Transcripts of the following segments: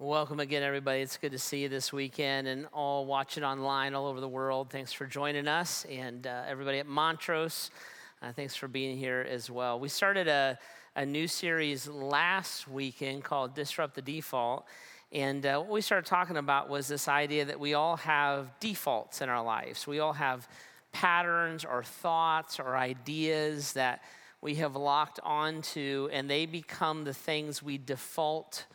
Welcome again, everybody. It's good to see you this weekend and all watching online all over the world. Thanks for joining us. And uh, everybody at Montrose, uh, thanks for being here as well. We started a, a new series last weekend called Disrupt the Default. And uh, what we started talking about was this idea that we all have defaults in our lives. We all have patterns or thoughts or ideas that we have locked onto, and they become the things we default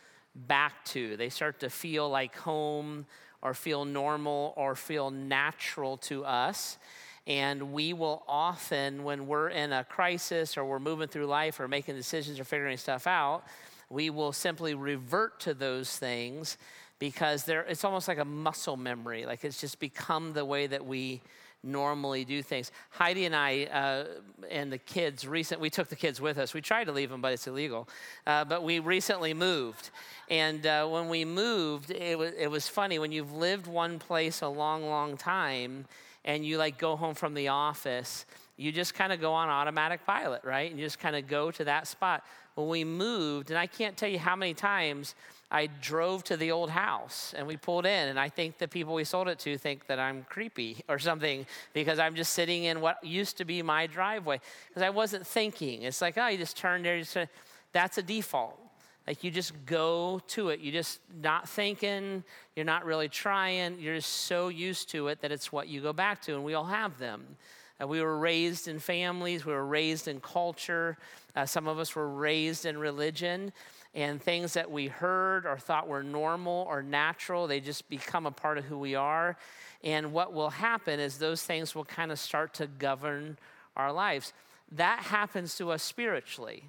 back to. They start to feel like home or feel normal or feel natural to us. And we will often, when we're in a crisis or we're moving through life or making decisions or figuring stuff out, we will simply revert to those things because it's almost like a muscle memory. Like it's just become the way that we normally do things. Heidi and I uh, and the kids recent we took the kids with us. We tried to leave them, but it's illegal. Uh, but we recently moved, and uh, when we moved, it was it was funny when you've lived one place a long, long time, and you like go home from the office. You just kind of go on automatic pilot, right? And you just kind of go to that spot. When we moved, and I can't tell you how many times I drove to the old house and we pulled in, and I think the people we sold it to think that I'm creepy or something because I'm just sitting in what used to be my driveway because I wasn't thinking. It's like, oh, you just turned there. Just, that's a default. Like you just go to it. You just not thinking. You're not really trying. You're just so used to it that it's what you go back to, and we all have them. Uh, we were raised in families. We were raised in culture. Uh, some of us were raised in religion and things that we heard or thought were normal or natural, they just become a part of who we are. And what will happen is those things will kind of start to govern our lives. That happens to us spiritually.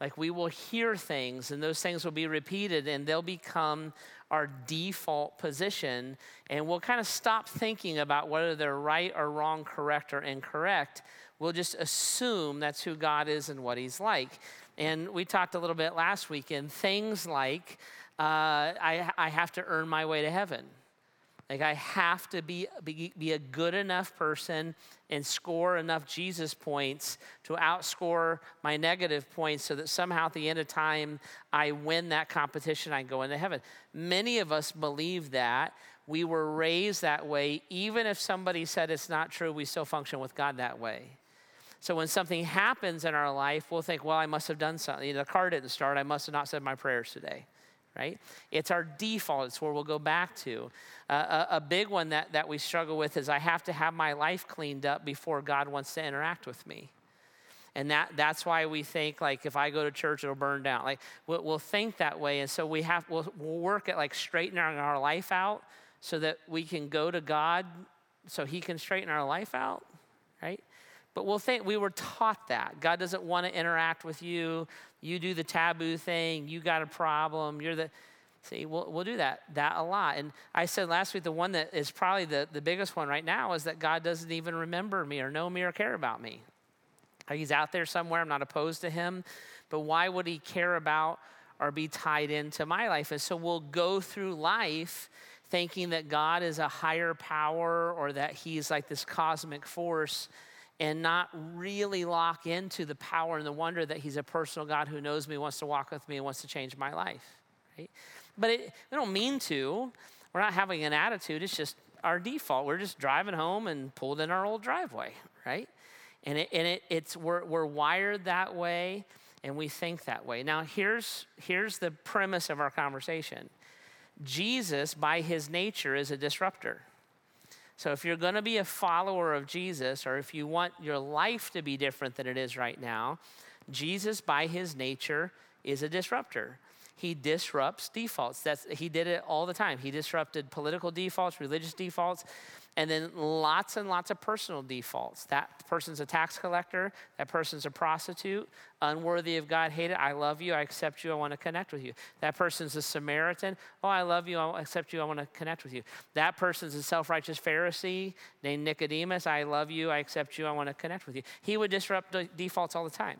Like we will hear things and those things will be repeated and they'll become our default position. And we'll kind of stop thinking about whether they're right or wrong, correct or incorrect. We'll just assume that's who God is and what He's like. And we talked a little bit last week. weekend, things like uh, I, I have to earn my way to heaven. Like I have to be, be, be a good enough person and score enough Jesus points to outscore my negative points so that somehow at the end of time I win that competition, I go into heaven. Many of us believe that. We were raised that way. Even if somebody said it's not true, we still function with God that way. So when something happens in our life, we'll think, well, I must have done something. The car didn't start. I must have not said my prayers today, right? It's our default. It's where we'll go back to. Uh, a, a, big one that, that we struggle with is I have to have my life cleaned up before God wants to interact with me. And that, that's why we think like if I go to church, it'll burn down. Like we'll, we'll think that way. And so we have, we'll, we'll work at like straightening our life out so that we can go to God so he can straighten our life out, right? But we'll think we were taught that. God doesn't want to interact with you. You do the taboo thing. You got a problem. You're the. See, we'll, we'll do that, that a lot. And I said last week, the one that is probably the, the biggest one right now is that God doesn't even remember me or know me or care about me. He's out there somewhere. I'm not opposed to him. But why would he care about or be tied into my life? And so we'll go through life thinking that God is a higher power or that he's like this cosmic force and not really lock into the power and the wonder that he's a personal God who knows me, wants to walk with me, and wants to change my life. Right? But it, we don't mean to. We're not having an attitude. It's just our default. We're just driving home and pulled in our old driveway, right? And, it, and it, it's we're, we're wired that way, and we think that way. Now, here's here's the premise of our conversation. Jesus, by his nature, is a disruptor. So, if you're going to be a follower of Jesus, or if you want your life to be different than it is right now, Jesus, by his nature, is a disruptor. He disrupts defaults. That's, he did it all the time. He disrupted political defaults, religious defaults and then lots and lots of personal defaults. That person's a tax collector, that person's a prostitute, unworthy of God, hate it. I love you, I accept you, I want to connect with you. That person's a Samaritan, oh, I love you, I accept you, I want to connect with you. That person's a self righteous Pharisee named Nicodemus, I love you, I accept you, I want to connect with you. He would disrupt defaults all the time.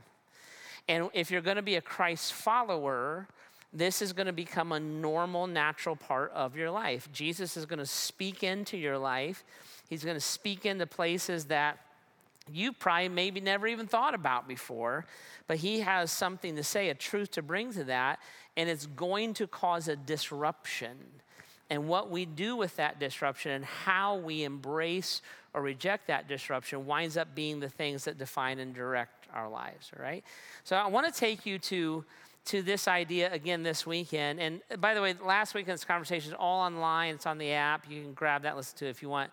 And if you're going to be a Christ follower, this is going to become a normal, natural part of your life. Jesus is going to speak into your life. He's going to speak into places that you probably maybe never even thought about before, but he has something to say, a truth to bring to that, and it's going to cause a disruption. And what we do with that disruption and how we embrace or reject that disruption winds up being the things that define and direct our lives, all right? So I want to take you to to this idea again this weekend. And uh, by the way, last weekend's conversation is all online. It's on the app. You can grab that, listen to it if you want.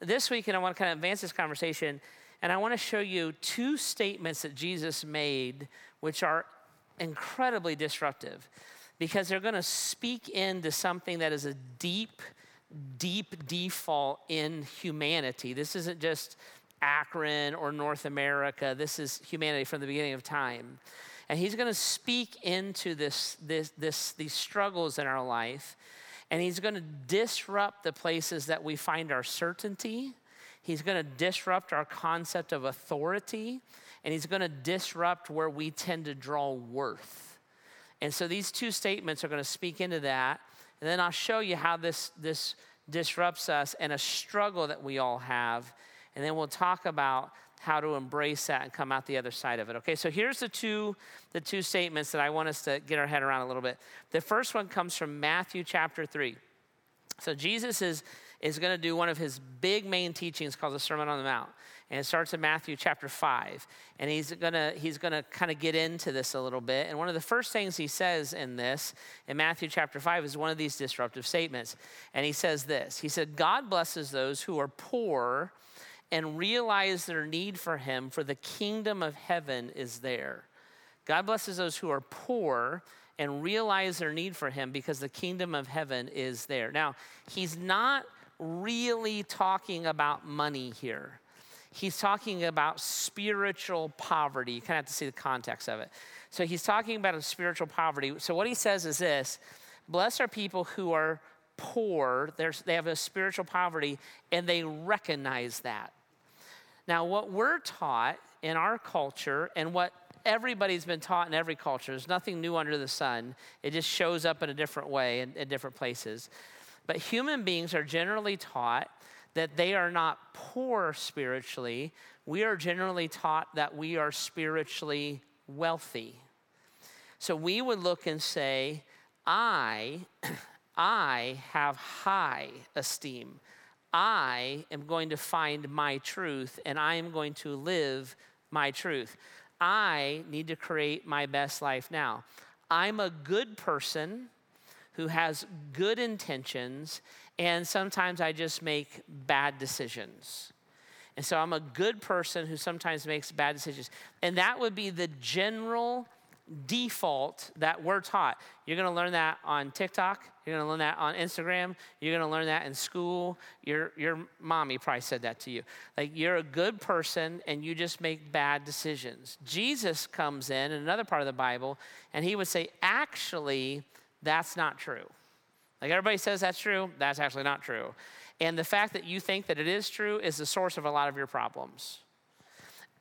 This weekend, I want to kind of advance this conversation and I want to show you two statements that Jesus made, which are incredibly disruptive because they're going to speak into something that is a deep, deep default in humanity. This isn't just Akron or North America, this is humanity from the beginning of time. And he's going to speak into this, this, this, these struggles in our life, and he's going to disrupt the places that we find our certainty He's going to disrupt our concept of authority, and he's going to disrupt where we tend to draw worth. And so these two statements are going to speak into that. And then I'll show you how this, this disrupts us and a struggle that we all have. And then we'll talk about how to embrace that and come out the other side of it. Okay, so here's the two, the two statements that I want us to get our head around a little bit. The first one comes from Matthew chapter 3. So Jesus is is going to do one of his big main teachings called the Sermon on the Mount. And it starts in Matthew chapter 5. And he's going to he's going to kind of get into this a little bit. And one of the first things he says in this, in Matthew chapter 5, is one of these disruptive statements. And he says this He said, God blesses those who are poor and realize their need for him, for the kingdom of heaven is there. God blesses those who are poor and realize their need for him because the kingdom of heaven is there. Now, he's not really talking about money here. He's talking about spiritual poverty. You kind of have to see the context of it. So he's talking about a spiritual poverty. So what he says is this Blessed are people who are poor, There's, they have a spiritual poverty, and they recognize that. Now, what we're taught in our culture and what everybody's been taught in every culture, there's nothing new under the sun, it just shows up in a different way in, in different places. But human beings are generally taught that they are not poor spiritually. We are generally taught that we are spiritually wealthy. So we would look and say, I, I have high esteem. I am going to find my truth and I am going to live my truth. I need to create my best life now. I'm a good person who has good intentions, and sometimes I just make bad decisions. And so I'm a good person who sometimes makes bad decisions. And that would be the general default that we're taught. You're to learn that on TikTok. You're going to learn that on Instagram. You're going to learn that in school. Your, your mommy probably said that to you. Like, you're a good person and you just make bad decisions. Jesus comes in, in another part of the Bible, and he would say, actually, that's not true. Like everybody says that's true, that's actually not true. And the fact that you think that it is true is the source of a lot of your problems.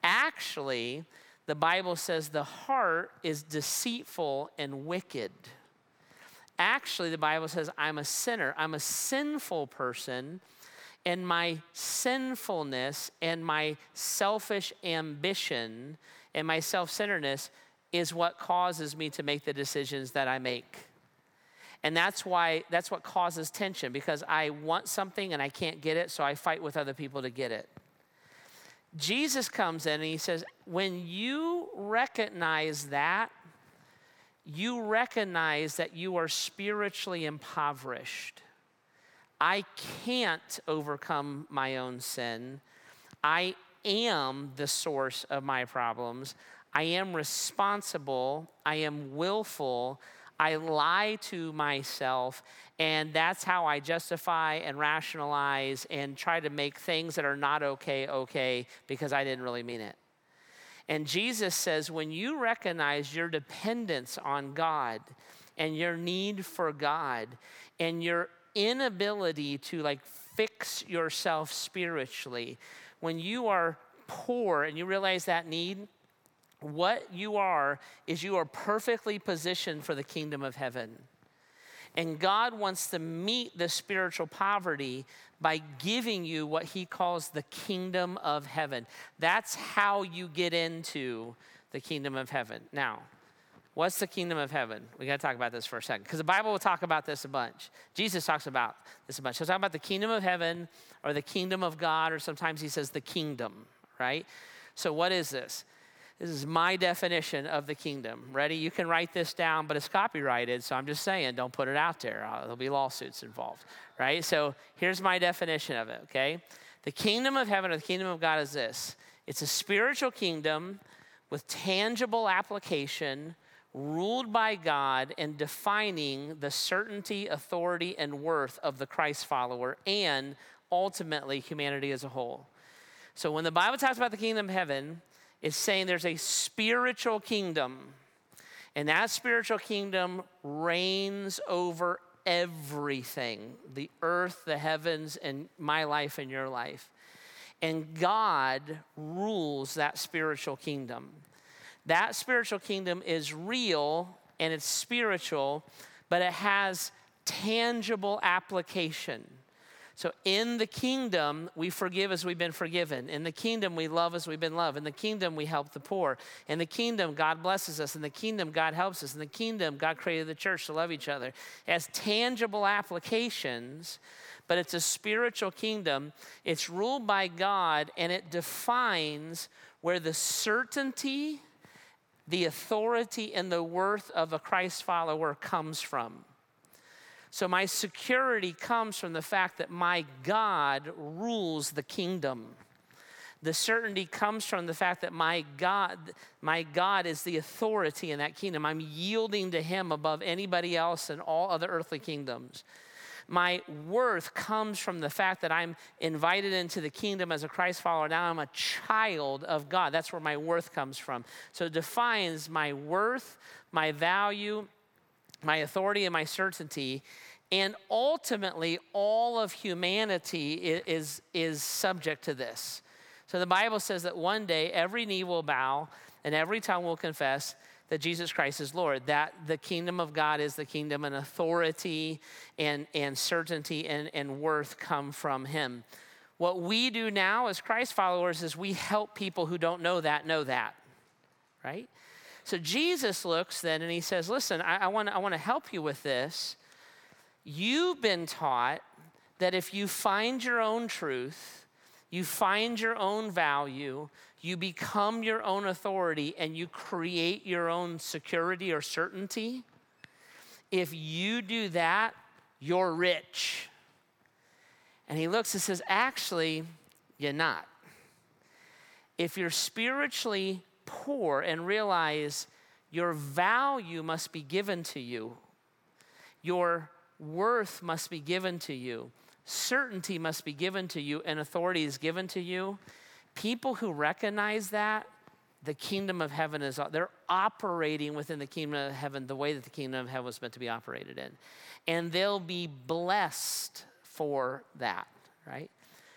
Actually, the Bible says the heart is deceitful and wicked. Actually, the Bible says I'm a sinner, I'm a sinful person, and my sinfulness and my selfish ambition and my self centeredness is what causes me to make the decisions that I make. And that's why that's what causes tension because I want something and I can't get it, so I fight with other people to get it. Jesus comes in and he says, when you recognize that, you recognize that you are spiritually impoverished. I can't overcome my own sin. I am the source of my problems. I am responsible. I am willful. I lie to myself, and that's how I justify and rationalize and try to make things that are not okay okay because I didn't really mean it. And Jesus says, when you recognize your dependence on God and your need for God and your inability to like fix yourself spiritually, when you are poor and you realize that need, what you are is you are perfectly positioned for the kingdom of heaven. And God wants to meet the spiritual poverty by giving you what he calls the kingdom of heaven. That's how you get into the kingdom of heaven. Now, what's the kingdom of heaven? We got to talk about this for a second because the Bible will talk about this a bunch. Jesus talks about this a bunch. He'll talk about the kingdom of heaven or the kingdom of God, or sometimes he says the kingdom, right? So, what is this? This is my definition of the kingdom. Ready? You can write this down, but it's copyrighted, so I'm just saying, don't put it out there. Uh, there'll be lawsuits involved, right? So here's my definition of it, okay? The kingdom of heaven or the kingdom of God is this it's a spiritual kingdom with tangible application, ruled by God and defining the certainty, authority, and worth of the Christ follower and ultimately humanity as a whole. So when the Bible talks about the kingdom of heaven, is saying there's a spiritual kingdom, and that spiritual kingdom reigns over everything the earth, the heavens, and my life and your life. And God rules that spiritual kingdom. That spiritual kingdom is real and it's spiritual, but it has tangible application. So in the kingdom, we forgive as we've been forgiven. In the kingdom, we love as we've been loved. In the kingdom, we help the poor. In the kingdom, God blesses us. In the kingdom, God helps us. In the kingdom, God created the church to love each other. Has tangible applications, but it's a spiritual kingdom. It's ruled by God, and it defines where the certainty, the authority, and the worth of a Christ follower comes from. So my security comes from the fact that my God rules the kingdom. The certainty comes from the fact that my God, my God is the authority in that kingdom. I'm yielding to him above anybody else in all other earthly kingdoms. My worth comes from the fact that I'm invited into the kingdom as a Christ follower. Now I'm a child of God. That's where my worth comes from. So it defines my worth, my value, my authority and my certainty. And ultimately, all of humanity is, is subject to this. So the Bible says that one day every knee will bow and every tongue will confess that Jesus Christ is Lord, that the kingdom of God is the kingdom and authority and, and certainty and, and worth come from Him. What we do now as Christ followers is we help people who don't know that know that, right? So Jesus looks then and he says, Listen, I, I want to help you with this. You've been taught that if you find your own truth, you find your own value, you become your own authority, and you create your own security or certainty. If you do that, you're rich. And he looks and says, Actually, you're not. If you're spiritually poor and realize your value must be given to you, your worth must be given to you, certainty must be given to you, and authority is given to you. People who recognize that, the kingdom of heaven is, they're operating within the kingdom of heaven the way that the kingdom of heaven was meant to be operated in. And they'll be blessed for that, right?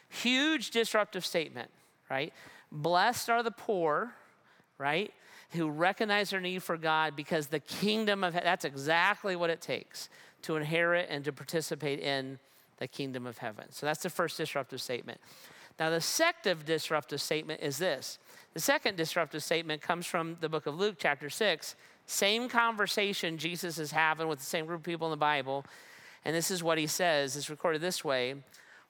Huge disruptive statement, right? Blessed are the poor right? Who recognize their need for God because the kingdom of that's exactly what it takes to inherit and to participate in the kingdom of heaven. So that's the first disruptive statement. Now, the second disruptive statement is this. The second disruptive statement comes from the book of Luke, chapter 6. Same conversation Jesus is having with the same group of people in the Bible. And this is what he says. It's recorded this way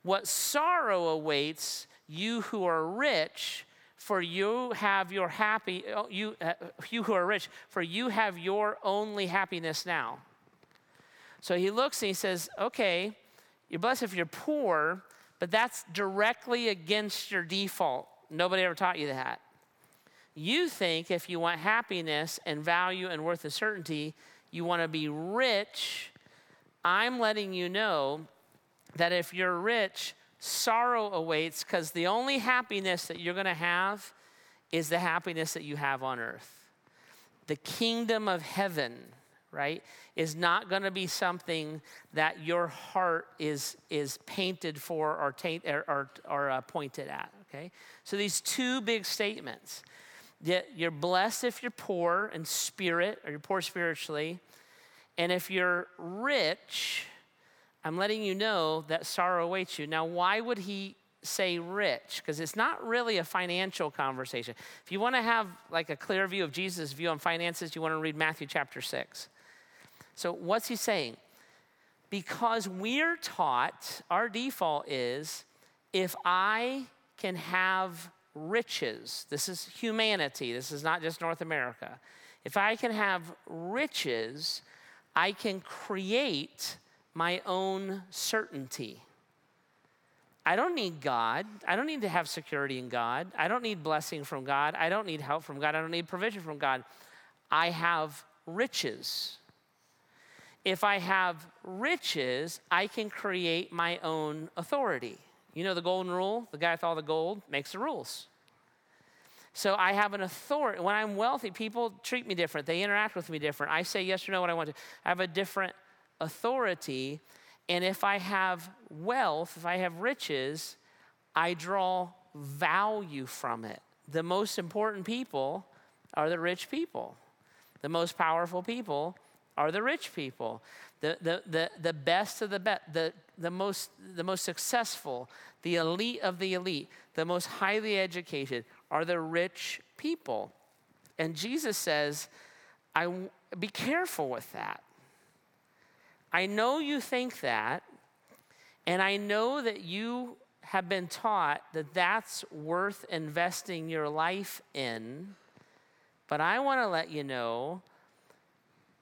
What sorrow awaits you who are rich for you have your happy oh, you uh, you who are rich for you have your only happiness now. So he looks and he says okay you're blessed if you're poor but that's directly against your default. Nobody ever taught you that. You think if you want happiness and value and worth and certainty you want to be rich. I'm letting you know that if you're rich sorrow awaits because the only happiness that you're going to have is the happiness that you have on earth. The kingdom of heaven, right, is not going to be something that your heart is, is painted for or, taint, or, or, or uh, pointed at, okay? So these two big statements. You're blessed if you're poor in spirit or you're poor spiritually, And if you're rich, I'm letting you know that sorrow awaits you. Now, why would he say rich? Because it's not really a financial conversation. If you want to have like a clear view of Jesus' view on finances, you want to read Matthew chapter 6. So, what's he saying? Because we're taught, our default is if I can have riches, this is humanity, this is not just North America. If I can have riches, I can create my own certainty. I don't need God. I don't need to have security in God. I don't need blessing from God. I don't need help from God. I don't need provision from God. I have riches. If I have riches, I can create my own authority. You know the golden rule? The guy with all the gold makes the rules. So I have an authority. When I'm wealthy, people treat me different. They interact with me different. I say yes or no when I want to. I have a different authority. And if I have wealth, if I have riches, I draw value from it. The most important people are the rich people. The most powerful people are the rich people. The, the, the, the best of the best, the, the, most, the most successful, the elite of the elite, the most highly educated are the rich people. And Jesus says, I, be careful with that. I know you think that, and I know that you have been taught that that's worth investing your life in, but I want to let you know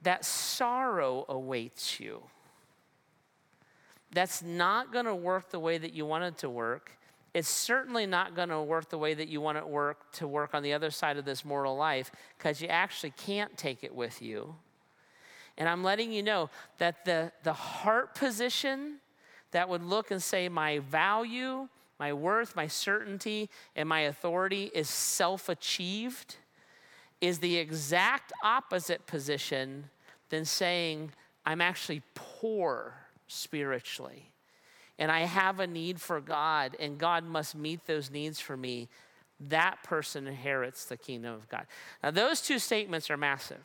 that sorrow awaits you. That's not going to work the way that you want it to work. It's certainly not going to work the way that you want it work to work on the other side of this mortal life because you actually can't take it with you. And I'm letting you know that the, the heart position that would look and say, My value, my worth, my certainty, and my authority is self achieved, is the exact opposite position than saying, I'm actually poor spiritually. And I have a need for God, and God must meet those needs for me. That person inherits the kingdom of God. Now, those two statements are massive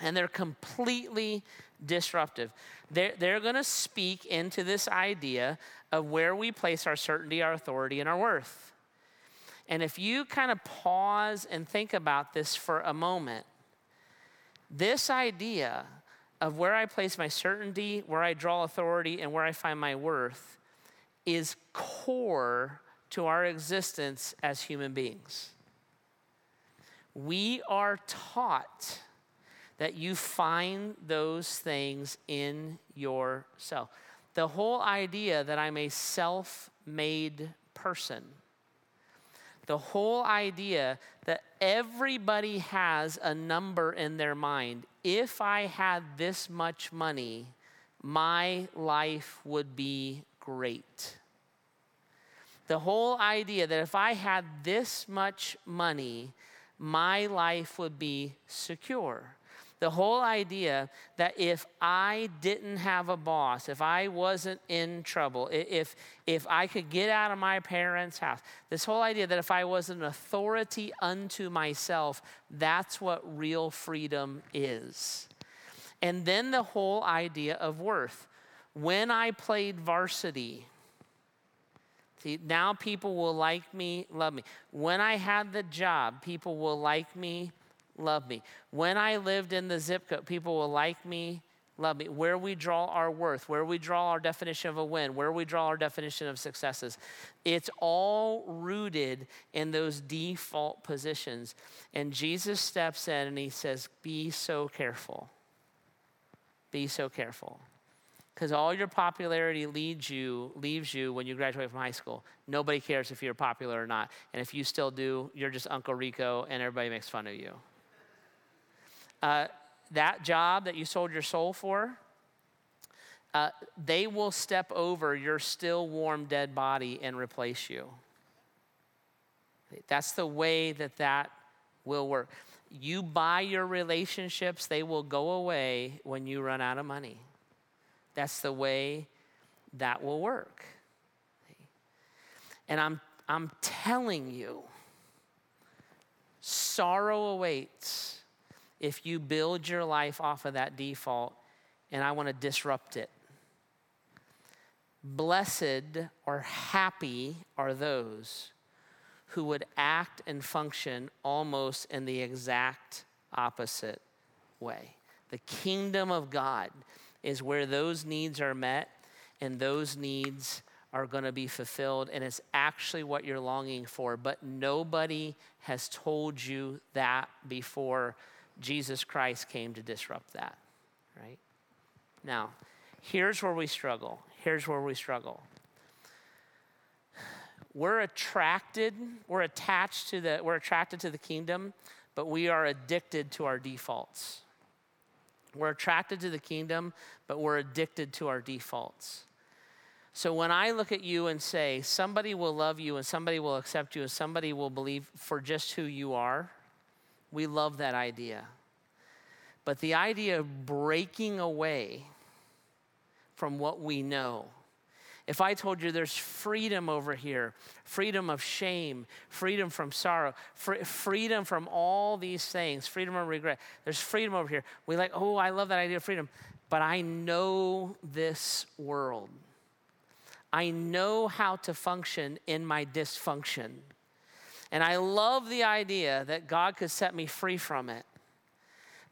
and they're completely disruptive. They're, they're going to speak into this idea of where we place our certainty, our authority, and our worth. And if you kind of pause and think about this for a moment, this idea of where I place my certainty, where I draw authority, and where I find my worth is core to our existence as human beings. We are taught that you find those things in yourself. The whole idea that I'm a self made person, the whole idea that everybody has a number in their mind. If I had this much money, my life would be great. The whole idea that if I had this much money, my life would be secure the whole idea that if I didn't have a boss, if I wasn't in trouble, if, if I could get out of my parents' house, this whole idea that if I was an authority unto myself, that's what real freedom is. And then the whole idea of worth. When I played varsity, See, now people will like me, love me. When I had the job, people will like me, love me. When I lived in the zip code, people will like me, love me. Where we draw our worth, where we draw our definition of a win, where we draw our definition of successes, it's all rooted in those default positions. And Jesus steps in and he says, Be so careful. Be so careful. Because all your popularity leads you, leaves you when you graduate from high school. Nobody cares if you're popular or not. And if you still do, you're just Uncle Rico and everybody makes fun of you uh, that job that you sold your soul for, uh, they will step over your still warm dead body and replace you. That's the way that that will work. You buy your relationships, they will go away when you run out of money. That's the way that will work. And I'm, I'm telling you, sorrow awaits if you build your life off of that default and I want to disrupt it. Blessed or happy are those who would act and function almost in the exact opposite way. The kingdom of God is where those needs are met and those needs are going to be fulfilled, and it's actually what you're longing for. But nobody has told you that before Jesus Christ came to disrupt that, right? Now, here's where we struggle. Here's where we struggle. We're attracted, we're attached to the, we're attracted to the kingdom, but we are addicted to our defaults. We're attracted to the kingdom, but we're addicted to our defaults. So when I look at you and say, somebody will love you and somebody will accept you and somebody will believe for just who you are, we love that idea. But the idea of breaking away from what we know, if I told you there's freedom over here, freedom of shame, freedom from sorrow, fr- freedom from all these things, freedom from regret, there's freedom over here. We like, oh, I love that idea of freedom. But I know this world. I know how to function in my dysfunction. And I love the idea that God could set me free from it.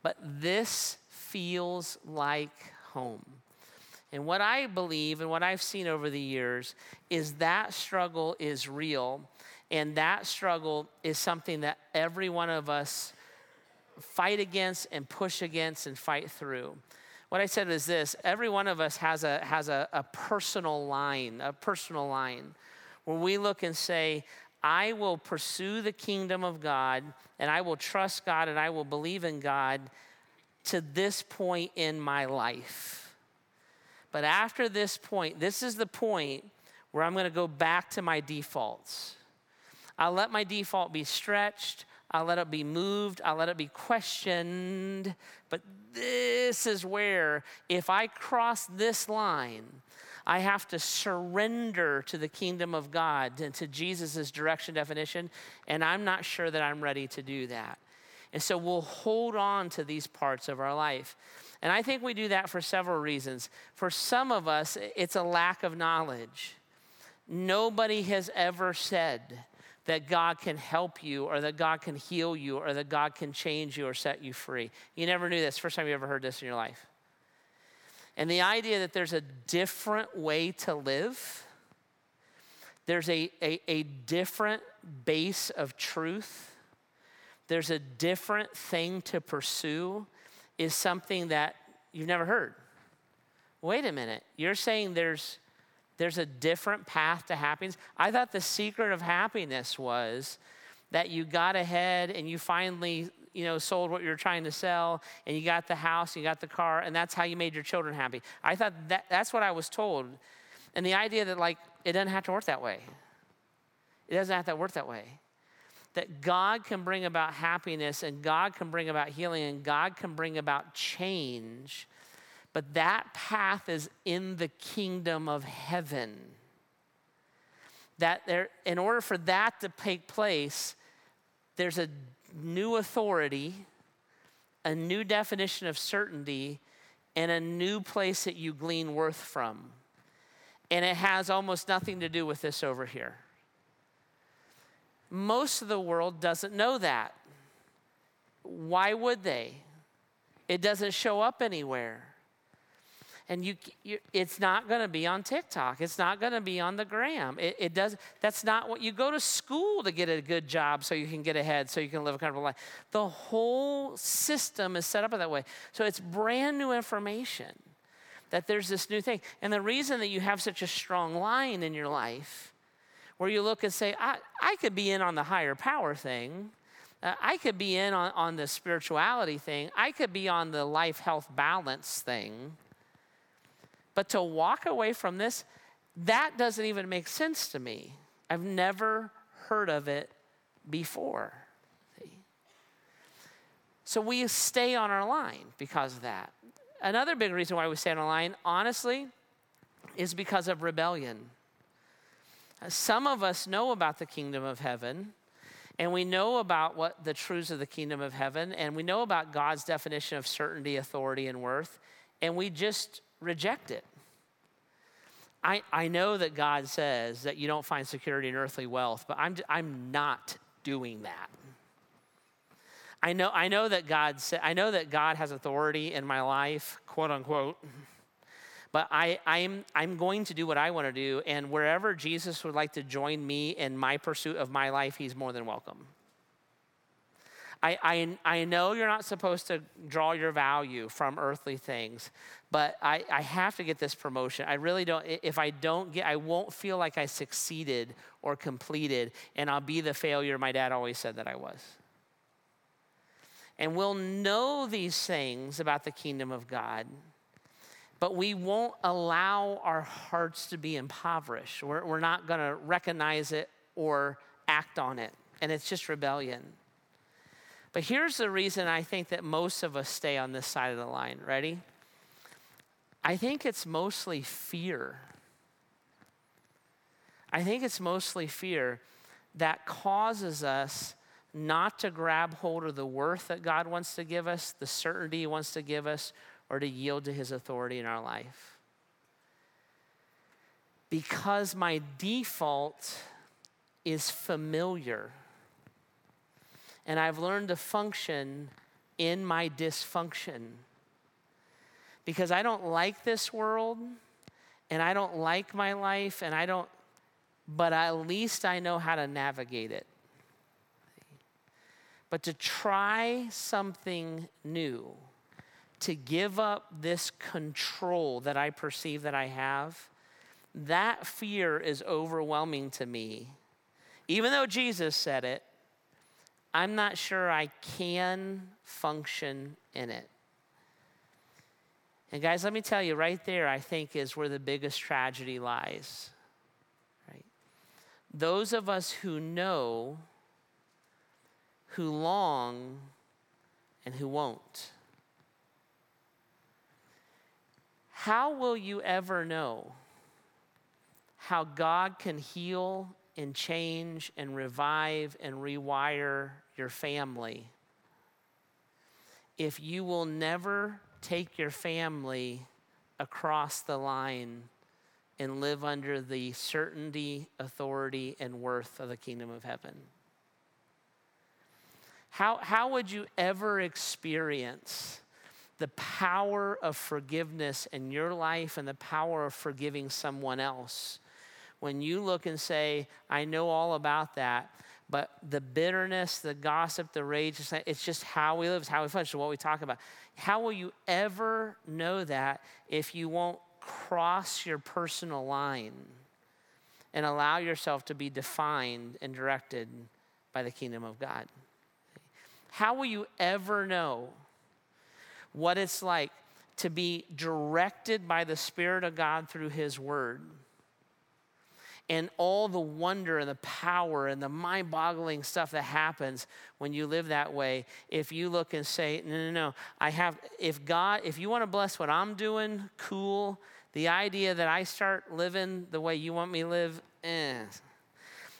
But this feels like home. And what I believe and what I've seen over the years is that struggle is real. And that struggle is something that every one of us fight against and push against and fight through. What I said is this every one of us has a, has a, a personal line, a personal line where we look and say, I will pursue the kingdom of God and I will trust God and I will believe in God to this point in my life. But after this point, this is the point where I'm going to go back to my defaults. I'll let my default be stretched. I'll let it be moved. I'll let it be questioned. But this is where, if I cross this line, I have to surrender to the kingdom of God and to Jesus' direction definition, and I'm not sure that I'm ready to do that. And so we'll hold on to these parts of our life. And I think we do that for several reasons. For some of us, it's a lack of knowledge. Nobody has ever said, that God can help you or that God can heal you or that God can change you or set you free. You never knew this. First time you ever heard this in your life. And the idea that there's a different way to live, there's a, a, a different base of truth, there's a different thing to pursue, is something that you've never heard. Wait a minute. You're saying there's there's a different path to happiness. I thought the secret of happiness was that you got ahead and you finally, you know, sold what you were trying to sell and you got the house, you got the car, and that's how you made your children happy. I thought that that's what I was told. And the idea that like it doesn't have to work that way. It doesn't have to work that way. That God can bring about happiness and God can bring about healing and God can bring about change but that path is in the kingdom of heaven. That there, in order for that to take place, there's a new authority, a new definition of certainty, and a new place that you glean worth from. And it has almost nothing to do with this over here. Most of the world doesn't know that. Why would they? It doesn't show up anywhere and you, you it's not going to be on TikTok. It's not going to be on the gram. It, it, does. That's not what you go to school to get a good job, so you can get ahead, so you can live a comfortable life. The whole system is set up that way. So it's brand new information that there's this new thing. And the reason that you have such a strong line in your life, where you look and say, I, I could be in on the higher power thing. Uh, I could be in on, on the spirituality thing. I could be on the life health balance thing. But to walk away from this, that doesn't even make sense to me. I've never heard of it before. So we stay on our line because of that. Another big reason why we stay on our line, honestly, is because of rebellion. Uh, some of us know about the kingdom of heaven, and we know about what the truths of the kingdom of heaven, and we know about God's definition of certainty, authority, and worth and we just reject it. I, I know that God says that you don't find security in earthly wealth, but I'm, I'm not doing that. I know, I know that God sa- I know that God has authority in my life, quote unquote. But I, I'm, I'm going to do what I want to do, and wherever Jesus would like to join me in my pursuit of my life, he's more than welcome. I, I, I know you're not supposed to draw your value from earthly things, but I, I have to get this promotion. I really don't. If I don't get, I won't feel like I succeeded or completed, and I'll be the failure my dad always said that I was. And we'll know these things about the kingdom of God, but we won't allow our hearts to be impoverished. We're, we're not to recognize it or act on it, and it's just rebellion. But here's the reason I think that most of us stay on this side of the line. Ready? I think it's mostly fear. I think it's mostly fear that causes us not to grab hold of the worth that God wants to give us, the certainty He wants to give us, or to yield to His authority in our life. Because my default is familiar and I've learned to function in my dysfunction. Because I don't like this world, and I don't like my life, and I don't, but at least I know how to navigate it. But to try something new, to give up this control that I perceive that I have, that fear is overwhelming to me. Even though Jesus said it, I'm not sure I can function in it. And guys, let me tell you, right there, I think is where the biggest tragedy lies. Right? Those of us who know, who long, and who won't. How will you ever know how God can heal and change and revive and rewire your family if you will never take your family across the line and live under the certainty, authority, and worth of the kingdom of heaven? How, how would you ever experience the power of forgiveness in your life and the power of forgiving someone else when you look and say, I know all about that, but the bitterness, the gossip, the rage, it's just how we live, it's how we function, what we talk about. How will you ever know that if you won't cross your personal line and allow yourself to be defined and directed by the kingdom of God? How will you ever know what it's like to be directed by the Spirit of God through His Word? And all the wonder and the power and the mind boggling stuff that happens when you live that way. If you look and say, no, no, no, I have, if God, if you want to bless what I'm doing, cool. The idea that I start living the way you want me to live, eh.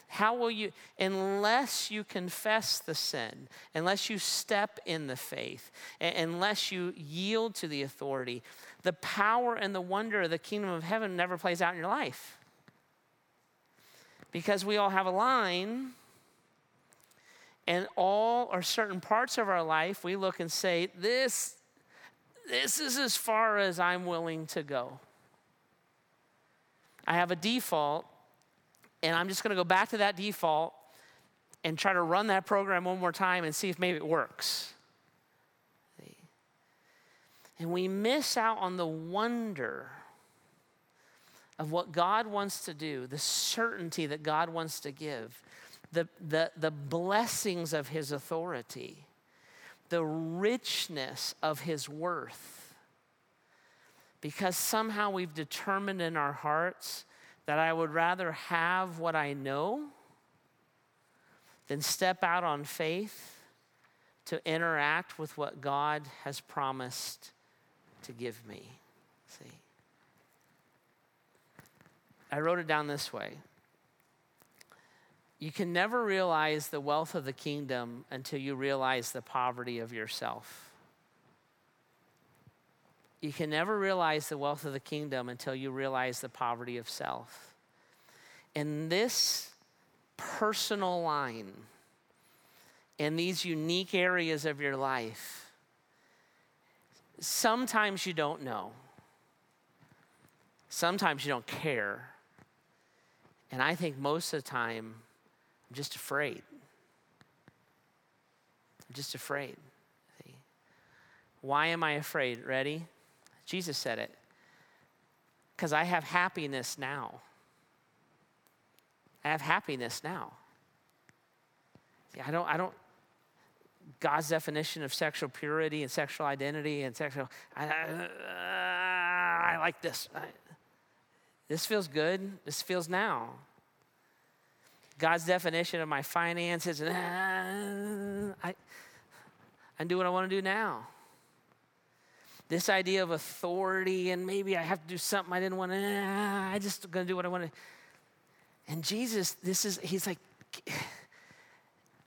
How will you, unless you confess the sin, unless you step in the faith, unless you yield to the authority, the power and the wonder of the kingdom of heaven never plays out in your life because we all have a line and all or certain parts of our life we look and say this this is as far as i'm willing to go. I have a default and i'm just going to go back to that default and try to run that program one more time and see if maybe it works. And we miss out on the wonder of what God wants to do, the certainty that God wants to give, the, the, the blessings of His authority, the richness of His worth. Because somehow we've determined in our hearts that I would rather have what I know than step out on faith to interact with what God has promised to give me. See? I wrote it down this way You can never realize the wealth of the kingdom until you realize the poverty of yourself. you can never realize the wealth of the kingdom until you realize the poverty of self. And this personal line in these unique areas of your life, sometimes you don't know. Sometimes you don't care. And I think most of the time, I'm just afraid. I'm just afraid. See? Why am I afraid? Ready? Jesus said it. Because I have happiness now. I have happiness now. See, I don't, I don't, God's definition of sexual purity and sexual identity and sexual, I, I, I like this. I, this feels good. This feels now. God's definition of my finances, uh, I, I do what I want to do now. This idea of authority and maybe I have to do something I didn't want to, uh, I just to do what I want to. And Jesus, this is, he's like,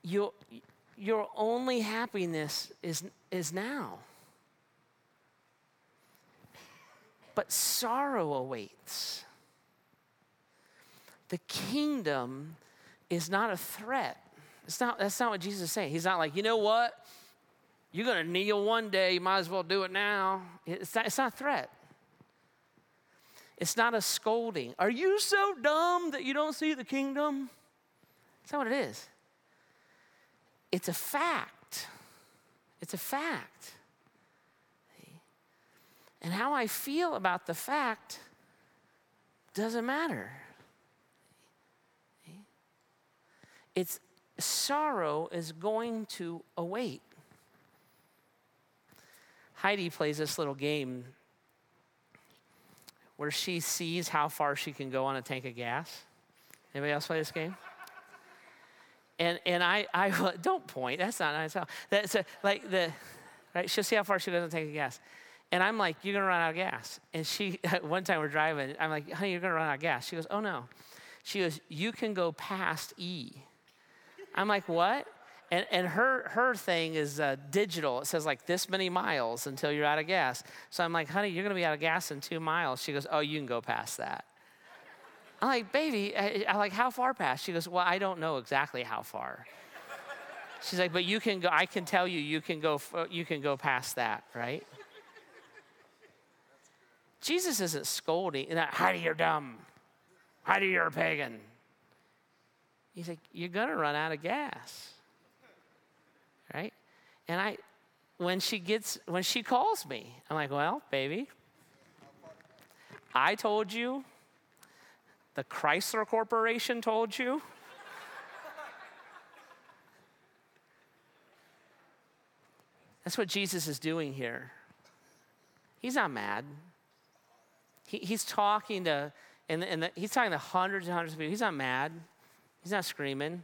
your, your only happiness is, is now. But sorrow awaits. The kingdom is not a threat. It's not, that's not what Jesus is saying. He's not like, you know what? You're going to kneel one day, you might as well do it now. It's not, it's not a threat. It's not a scolding. Are you so dumb that you don't see the kingdom? That's not what it is. It's a fact. It's a fact. And how I feel about the fact doesn't matter. It's sorrow is going to await. Heidi plays this little game where she sees how far she can go on a tank of gas. Anybody else play this game? And and I I don't point. That's not nice. That's a, like the right. She'll see how far she goes on a tank of gas. And I'm like, you're gonna run out of gas. And she, one time we're driving, I'm like, honey, you're gonna run out of gas. She goes, oh no. She goes, you can go past E. I'm like, what? And, and her, her thing is uh, digital. It says like this many miles until you're out of gas. So I'm like, honey, you're going to be out of gas in two miles. She goes, oh, you can go past that. I'm like, baby, I'm like, how far past? She goes, well, I don't know exactly how far. She's like, but you can go, I can tell you, you can go, you can go past that, right? Jesus isn't scolding, do you're dumb. Do you're a pagan. He's like, you're going to run out of gas right? And I, when she gets, when she calls me, I'm like, well, baby, I told you, the Chrysler Corporation told you. That's what Jesus is doing here. He's not mad. He, he's talking to, and, and he's talking to hundreds and hundreds of people. He's not mad. He's not screaming.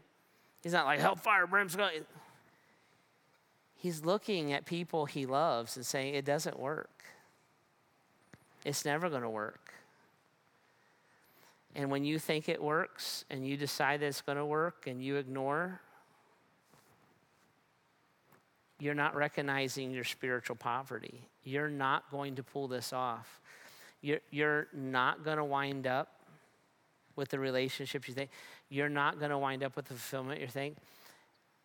He's not like hellfire, brimstone. He's looking at people he loves and saying, It doesn't work. It's never going to work. And when you think it works and you decide that it's going to work and you ignore, you're not recognizing your spiritual poverty. You're not going to pull this off. You're, you're not going to wind up with the relationships you think. You're not going to wind up with the fulfillment you think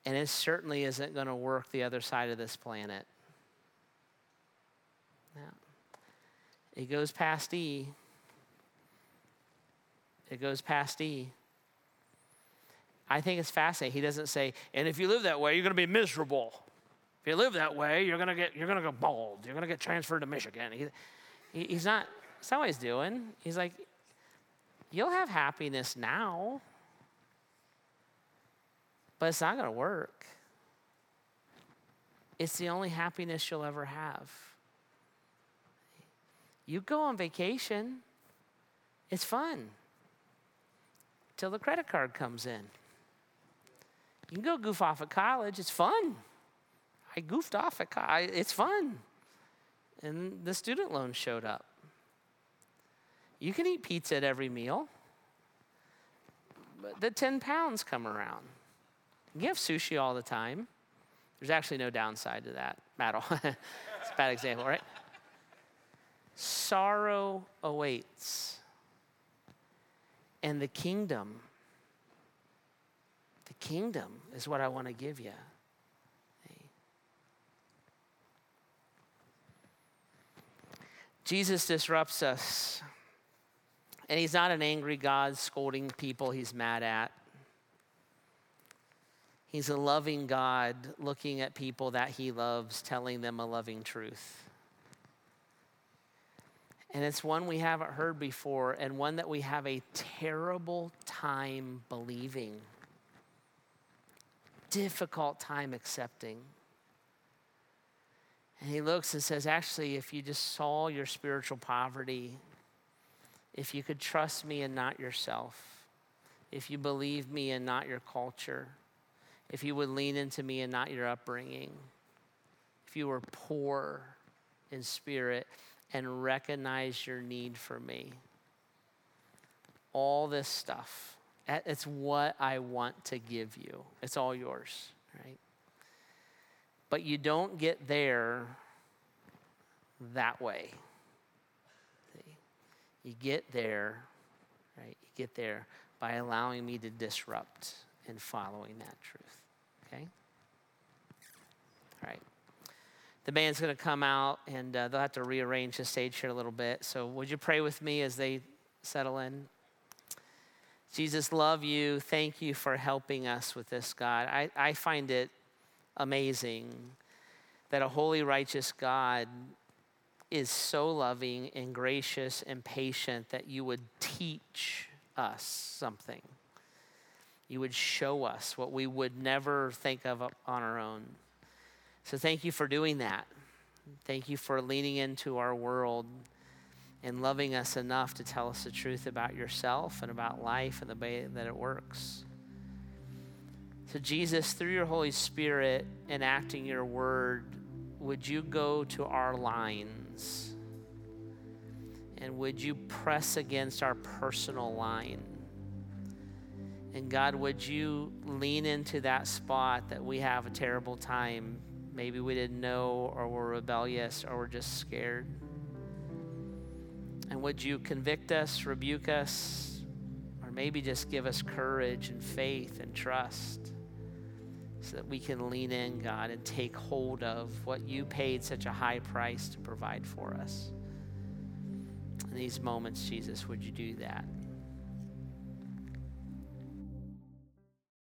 and it certainly isn't going to work the other side of this planet. Now, it goes past E. It goes past E. I think it's fascinating. He doesn't say, and if you live that way, you're going to be miserable. If you live that way, you're going to get, you're going to go bald. You're going to get transferred to Michigan. He, he, he's not, that's not what he's doing. He's like, you'll have happiness now but it's not going to work. It's the only happiness you'll ever have. You go on vacation, it's fun till the credit card comes in. You can go goof off at college, it's fun. I goofed off at college, it's fun. And the student loan showed up. You can eat pizza at every meal, but the 10 pounds come around. You have sushi all the time. There's actually no downside to that at all. it's a bad example, right? sorrow awaits. And the kingdom, the kingdom is what I want to give you. Jesus disrupts us. And he's not an angry God scolding people he's mad at. He's a loving God looking at people that he loves, telling them a loving truth. And it's one we haven't heard before, and one that we have a terrible time believing, difficult time accepting. And he looks and says, Actually, if you just saw your spiritual poverty, if you could trust me and not yourself, if you believe me and not your culture, if you would lean into me and not your upbringing, if you were poor in spirit and recognize your need for me. All this stuff, it's what I want to give you. It's all yours, right? But you don't get there that way. You get there, right? You get there by allowing me to disrupt and following that truth. Okay? All right. The band's going to come out and uh, they'll have to rearrange the stage here a little bit. So, would you pray with me as they settle in? Jesus, love you. Thank you for helping us with this, God. I, I find it amazing that a holy, righteous God is so loving and gracious and patient that you would teach us something. You would show us what we would never think of on our own. So thank you for doing that. Thank you for leaning into our world and loving us enough to tell us the truth about yourself and about life and the way that it works. So, Jesus, through your Holy Spirit enacting your word, would you go to our lines? And would you press against our personal line? And God, would you lean into that spot that we have a terrible time? Maybe we didn't know, or we're rebellious, or we're just scared. And would you convict us, rebuke us, or maybe just give us courage and faith and trust? So that we can lean in, God, and take hold of what you paid such a high price to provide for us. In these moments, Jesus, would you do that?